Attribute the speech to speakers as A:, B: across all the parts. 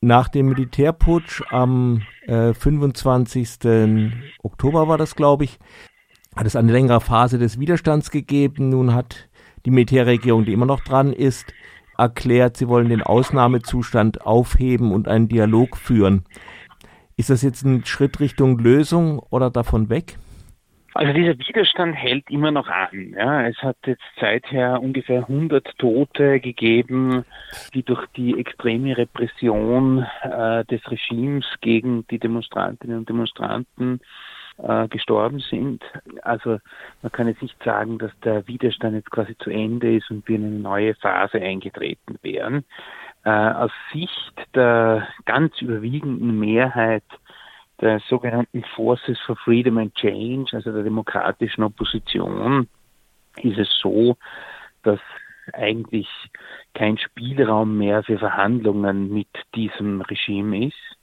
A: Nach dem Militärputsch am äh, 25. Oktober war das, glaube ich, hat es eine längere Phase des Widerstands gegeben. Nun hat die Militärregierung, die immer noch dran ist, erklärt, sie wollen den Ausnahmezustand aufheben und einen Dialog führen. Ist das jetzt ein Schritt Richtung Lösung oder davon weg?
B: Also dieser Widerstand hält immer noch an. Ja. Es hat jetzt seither ungefähr 100 Tote gegeben, die durch die extreme Repression äh, des Regimes gegen die Demonstrantinnen und Demonstranten äh, gestorben sind. Also man kann jetzt nicht sagen, dass der Widerstand jetzt quasi zu Ende ist und wir in eine neue Phase eingetreten wären. Äh, aus Sicht der ganz überwiegenden Mehrheit der sogenannten Forces for Freedom and Change, also der demokratischen Opposition, ist es so, dass eigentlich kein Spielraum mehr für Verhandlungen mit diesem Regime ist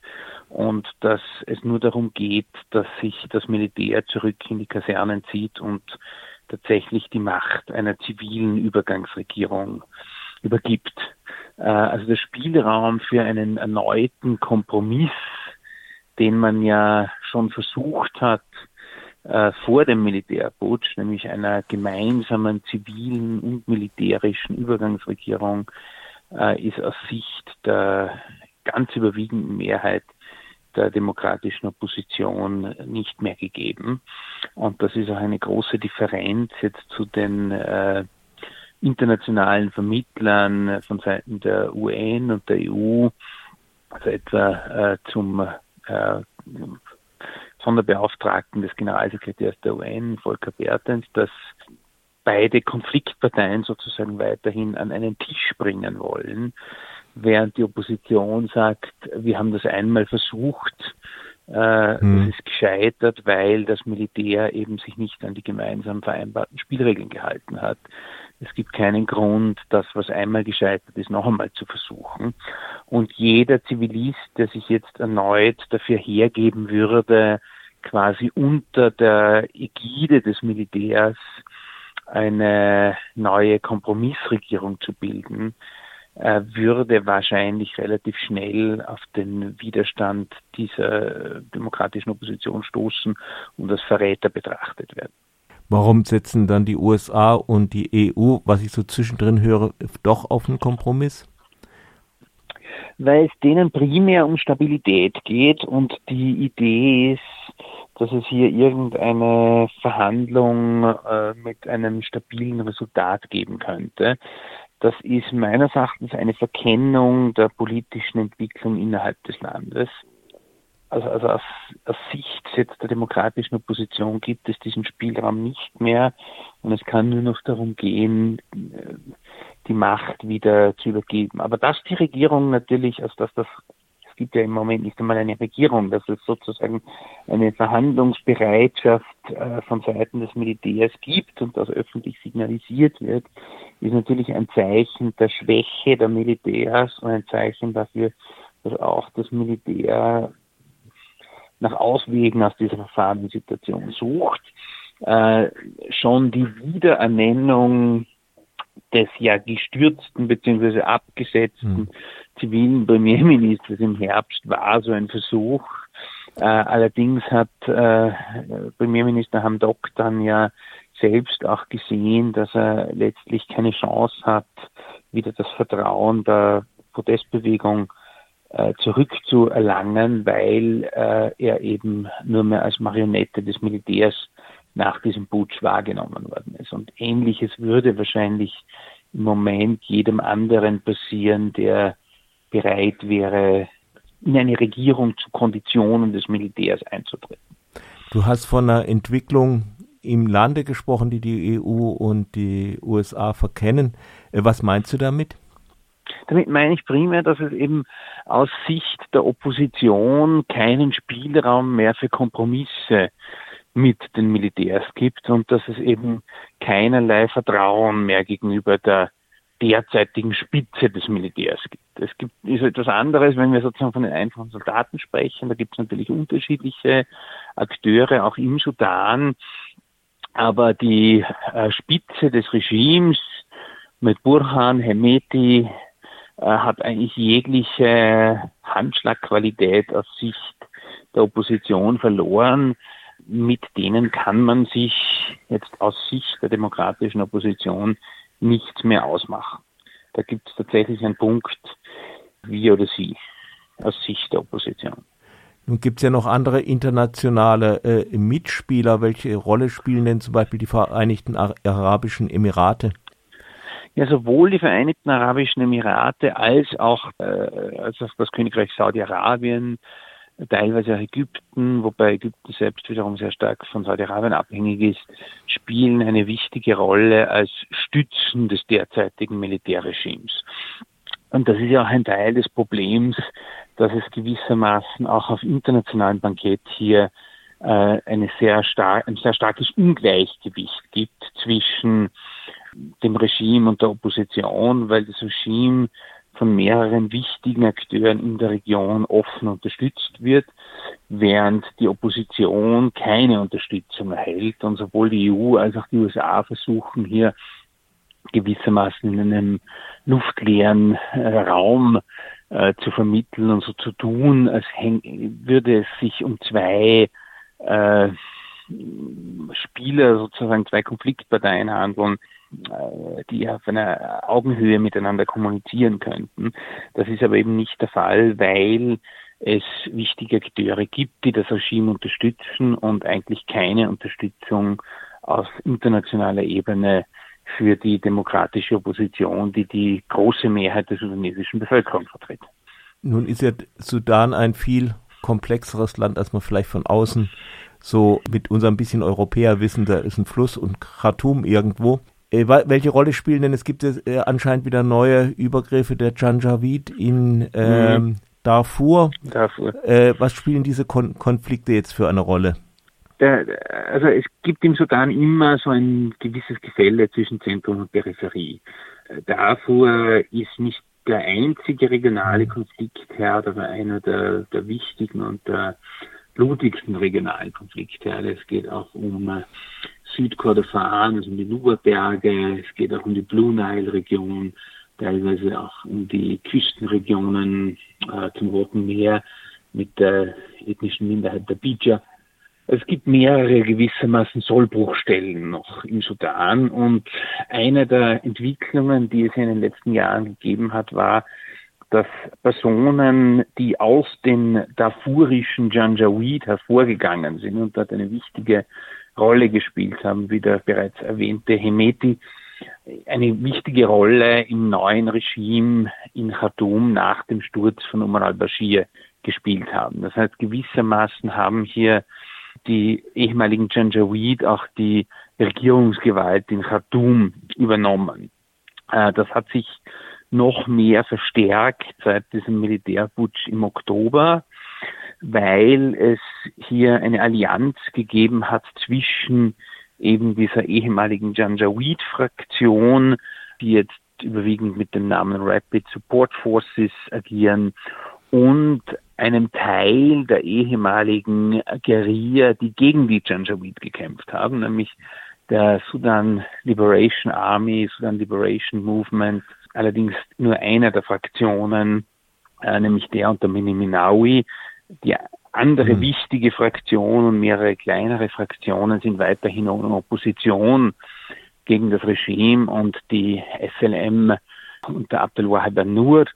B: und dass es nur darum geht, dass sich das Militär zurück in die Kasernen zieht und tatsächlich die Macht einer zivilen Übergangsregierung übergibt. Äh, also der Spielraum für einen erneuten Kompromiss den man ja schon versucht hat äh, vor dem Militärputsch, nämlich einer gemeinsamen zivilen und militärischen Übergangsregierung, äh, ist aus Sicht der ganz überwiegenden Mehrheit der demokratischen Opposition nicht mehr gegeben. Und das ist auch eine große Differenz jetzt zu den äh, internationalen Vermittlern von Seiten der UN und der EU, also etwa äh, zum äh, Sonderbeauftragten des Generalsekretärs der UN, Volker Bertens, dass beide Konfliktparteien sozusagen weiterhin an einen Tisch bringen wollen, während die Opposition sagt, wir haben das einmal versucht, äh, hm. das ist gescheitert, weil das Militär eben sich nicht an die gemeinsam vereinbarten Spielregeln gehalten hat. Es gibt keinen Grund, das, was einmal gescheitert ist, noch einmal zu versuchen. Und jeder Zivilist, der sich jetzt erneut dafür hergeben würde, quasi unter der Ägide des Militärs eine neue Kompromissregierung zu bilden, äh, würde wahrscheinlich relativ schnell auf den Widerstand dieser demokratischen Opposition stoßen und als Verräter betrachtet werden.
A: Warum setzen dann die USA und die EU, was ich so zwischendrin höre, doch auf einen Kompromiss?
B: Weil es denen primär um Stabilität geht und die Idee ist, dass es hier irgendeine Verhandlung äh, mit einem stabilen Resultat geben könnte. Das ist meines Erachtens eine Verkennung der politischen Entwicklung innerhalb des Landes also, also aus, aus Sicht jetzt der demokratischen Opposition gibt es diesen Spielraum nicht mehr und es kann nur noch darum gehen, die Macht wieder zu übergeben. Aber dass die Regierung natürlich, also dass das es gibt ja im Moment nicht einmal eine Regierung, dass es sozusagen eine Verhandlungsbereitschaft äh, von Seiten des Militärs gibt und das öffentlich signalisiert wird, ist natürlich ein Zeichen der Schwäche der Militärs und ein Zeichen dafür, dass auch das Militär nach Auswegen aus dieser Verfahrenssituation sucht. Äh, schon die Wiederernennung des ja gestürzten bzw. abgesetzten mhm. zivilen Premierministers im Herbst war so ein Versuch. Äh, allerdings hat äh, Premierminister Hamdok dann ja selbst auch gesehen, dass er letztlich keine Chance hat, wieder das Vertrauen der Protestbewegung zurückzuerlangen, weil äh, er eben nur mehr als Marionette des Militärs nach diesem Putsch wahrgenommen worden ist. Und ähnliches würde wahrscheinlich im Moment jedem anderen passieren, der bereit wäre, in eine Regierung zu Konditionen des Militärs einzutreten.
A: Du hast von einer Entwicklung im Lande gesprochen, die die EU und die USA verkennen. Äh, was meinst du damit?
B: Damit meine ich primär, dass es eben aus Sicht der Opposition keinen Spielraum mehr für Kompromisse mit den Militärs gibt und dass es eben keinerlei Vertrauen mehr gegenüber der derzeitigen Spitze des Militärs gibt. Es gibt ist etwas anderes, wenn wir sozusagen von den einfachen Soldaten sprechen. Da gibt es natürlich unterschiedliche Akteure, auch im Sudan. Aber die äh, Spitze des Regimes mit Burhan, Hemeti, hat eigentlich jegliche Handschlagqualität aus Sicht der Opposition verloren. Mit denen kann man sich jetzt aus Sicht der demokratischen Opposition nichts mehr ausmachen. Da gibt es tatsächlich einen Punkt, wie oder sie, aus Sicht der Opposition.
A: Nun gibt es ja noch andere internationale äh, Mitspieler. Welche Rolle spielen denn zum Beispiel die Vereinigten Arabischen Emirate?
B: Ja, sowohl die Vereinigten Arabischen Emirate als auch, äh, als auch das Königreich Saudi-Arabien, teilweise auch Ägypten, wobei Ägypten selbst wiederum sehr stark von Saudi-Arabien abhängig ist, spielen eine wichtige Rolle als Stützen des derzeitigen Militärregimes. Und das ist ja auch ein Teil des Problems, dass es gewissermaßen auch auf internationalem Bankett hier äh, eine sehr stark, ein sehr starkes Ungleichgewicht gibt zwischen dem Regime und der Opposition, weil das Regime von mehreren wichtigen Akteuren in der Region offen unterstützt wird, während die Opposition keine Unterstützung erhält. Und sowohl die EU als auch die USA versuchen hier gewissermaßen in einem luftleeren äh, Raum äh, zu vermitteln und so zu tun, als würde es sich um zwei äh, Spieler, sozusagen zwei Konfliktparteien handeln, die auf einer Augenhöhe miteinander kommunizieren könnten. Das ist aber eben nicht der Fall, weil es wichtige Akteure gibt, die das Regime unterstützen und eigentlich keine Unterstützung auf internationaler Ebene für die demokratische Opposition, die die große Mehrheit der sudanesischen Bevölkerung vertritt.
A: Nun ist ja Sudan ein viel komplexeres Land, als man vielleicht von außen so mit unserem bisschen Europäer wissen, da ist ein Fluss und Khartoum irgendwo. Äh, welche Rolle spielen denn? Es gibt äh, anscheinend wieder neue Übergriffe der Janjaweed in ähm, mhm. Darfur. Darfur. Äh, was spielen diese Kon Konflikte jetzt für eine Rolle?
B: Der, also es gibt im Sudan immer so ein gewisses Gefälle zwischen Zentrum und Peripherie. Äh, Darfur ist nicht der einzige regionale Konfliktherd, aber einer der, der wichtigen und der blutigsten regionalen Konfliktherde. Es geht auch um äh, Südkordofan, also um die Nuba-Berge, es geht auch um die Blue Nile-Region, teilweise auch um die Küstenregionen äh, zum Roten Meer mit der ethnischen Minderheit der Bija. Es gibt mehrere gewissermaßen Sollbruchstellen noch im Sudan und eine der Entwicklungen, die es in den letzten Jahren gegeben hat, war, dass Personen, die aus den darfurischen Janjaweed hervorgegangen sind und dort eine wichtige Rolle gespielt haben, wie der bereits erwähnte Hemeti, eine wichtige Rolle im neuen Regime in Khartoum nach dem Sturz von Umar al-Bashir gespielt haben. Das heißt, gewissermaßen haben hier die ehemaligen Janjaweed auch die Regierungsgewalt in Khartoum übernommen. Äh, das hat sich noch mehr verstärkt seit diesem Militärputsch im Oktober weil es hier eine Allianz gegeben hat zwischen eben dieser ehemaligen Janjaweed-Fraktion, die jetzt überwiegend mit dem Namen Rapid Support Forces agieren und einem Teil der ehemaligen Guerilla, die gegen die Janjaweed gekämpft haben, nämlich der Sudan Liberation Army, Sudan Liberation Movement, allerdings nur einer der Fraktionen, äh, nämlich der unter Mini Minawi, die andere mhm. wichtige Fraktion und mehrere kleinere Fraktionen sind weiterhin in Opposition gegen das Regime und die SLM unter Abdel Wahab Nur,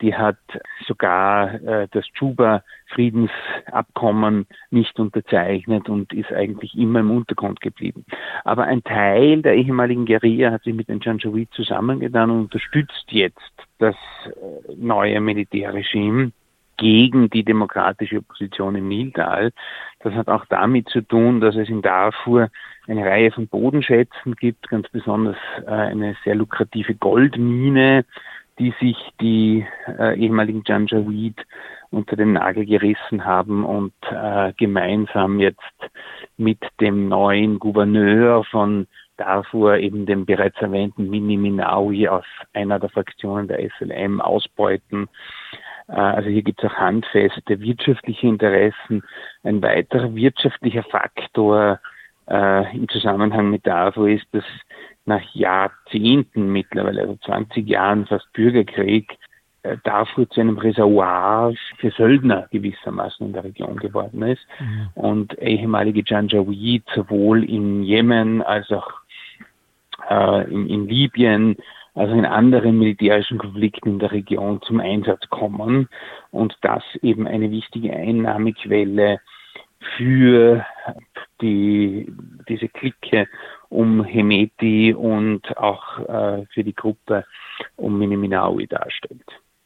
B: die hat sogar äh, das Juba-Friedensabkommen nicht unterzeichnet und ist eigentlich immer im Untergrund geblieben. Aber ein Teil der ehemaligen Guerilla hat sich mit den Janjaweed zusammengetan und unterstützt jetzt das äh, neue Militärregime gegen die demokratische Opposition im Niltal. Das hat auch damit zu tun, dass es in Darfur eine Reihe von Bodenschätzen gibt, ganz besonders äh, eine sehr lukrative Goldmine, die sich die äh, ehemaligen Janjaweed unter den Nagel gerissen haben und äh, gemeinsam jetzt mit dem neuen Gouverneur von Darfur, eben dem bereits erwähnten Mini Minawi aus einer der Fraktionen der SLM ausbeuten. Äh, also hier gibt es auch handfeste wirtschaftliche Interessen. Ein weiterer wirtschaftlicher Faktor äh, im Zusammenhang mit Darfur ist, dass nach Jahrzehnten mittlerweile, also 20 Jahren fast Bürgerkrieg, äh, Darfur zu einem Reservoir für Söldner gewissermaßen in der Region geworden ist mhm. und ehemalige Janjaweed sowohl in Jemen als auch äh, in, in Libyen also in anderen militärischen Konflikten in der Region zum Einsatz kommen und das eben eine wichtige Einnahmequelle für die, diese Clique um Hemeti und auch äh, für die Gruppe um Minawi darstellt.